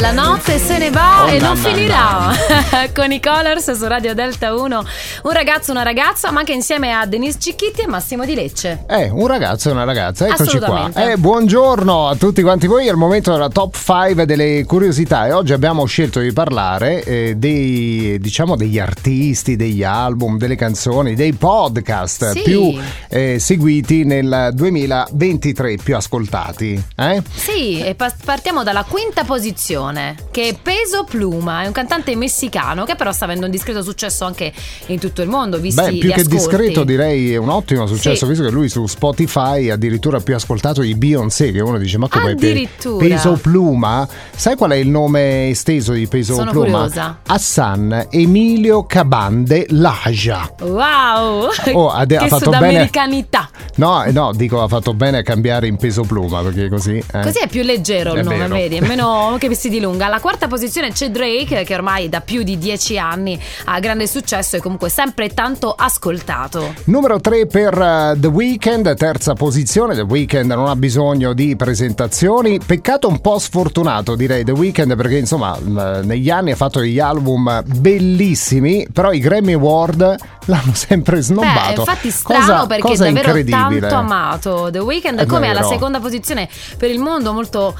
La notte se ne va Oh, e non na, na, finirà. Con i Colors su Radio Delta 1. Un ragazzo, una ragazza, ma anche insieme a Denise Cicchitti e Massimo Di Lecce. Eh, un ragazzo e una ragazza, eccoci qua. Eh, buongiorno a tutti quanti voi, è il momento della top 5 delle curiosità e oggi abbiamo scelto di parlare eh, dei, diciamo, degli artisti, degli album, delle canzoni, dei podcast Sì. più eh, seguiti nel 2023, più ascoltati. Eh? Sì, e pa- partiamo dalla quinta posizione, che è Peso Pluma, è un cantante messicano che però sta avendo un discreto successo anche in tutto il mondo, visti Beh, più che ascolti. discreto direi è un ottimo successo, Sì. visto che lui su Spotify addirittura più ascoltato di Beyoncé, che uno dice ma come Addirittura. Peso Pluma? Sai qual è il nome esteso di Peso Sono Pluma? curiosa. Hassan Emilio Cabande Laja. Wow! Oh, ade- che ha fatto bene-! No, eh, no, dico ha fatto bene a cambiare in Peso Pluma, perché così... eh. Così è più leggero il È nome, vero. vedi? È meno che si dilunga. Alla quarta posizione c'è Drake, che ormai da più di dieci anni ha grande successo e comunque sempre tanto ascoltato. Numero 3 per eh, The Weeknd, terza posizione. The Weeknd non ha bisogno di presentazioni. Peccato un po' sfortunato, direi, The Weeknd, perché insomma negli anni ha fatto degli album bellissimi, però i Grammy Award l'hanno sempre snobbato. Beh, infatti strano Cosa- perché cosa è davvero incredibile. Tanto amato. The Weeknd È come alla seconda posizione per il mondo, molto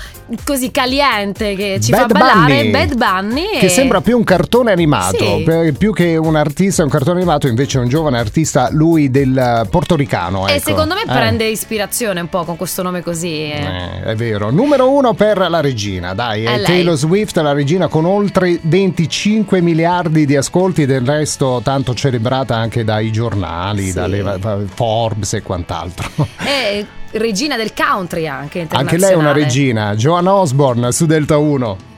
così caliente che ci Bad fa ballare. Bunny, Bad Bunny. Che e- sembra più un cartone animato, Sì. più che un artista, un cartone animato, invece è un giovane artista, lui del eh, portoricano. E ecco. secondo me Eh. prende ispirazione un po' con questo nome così. eh. Eh, è vero. Numero uno per la regina, dai, È. Taylor Swift, la regina con oltre 25 miliardi di ascolti, del resto tanto celebrata anche dai giornali, Sì. dalle va- Forbes e quant'altro. È regina del country anche Anche lei è una regina, Joan Osborne su Delta 1.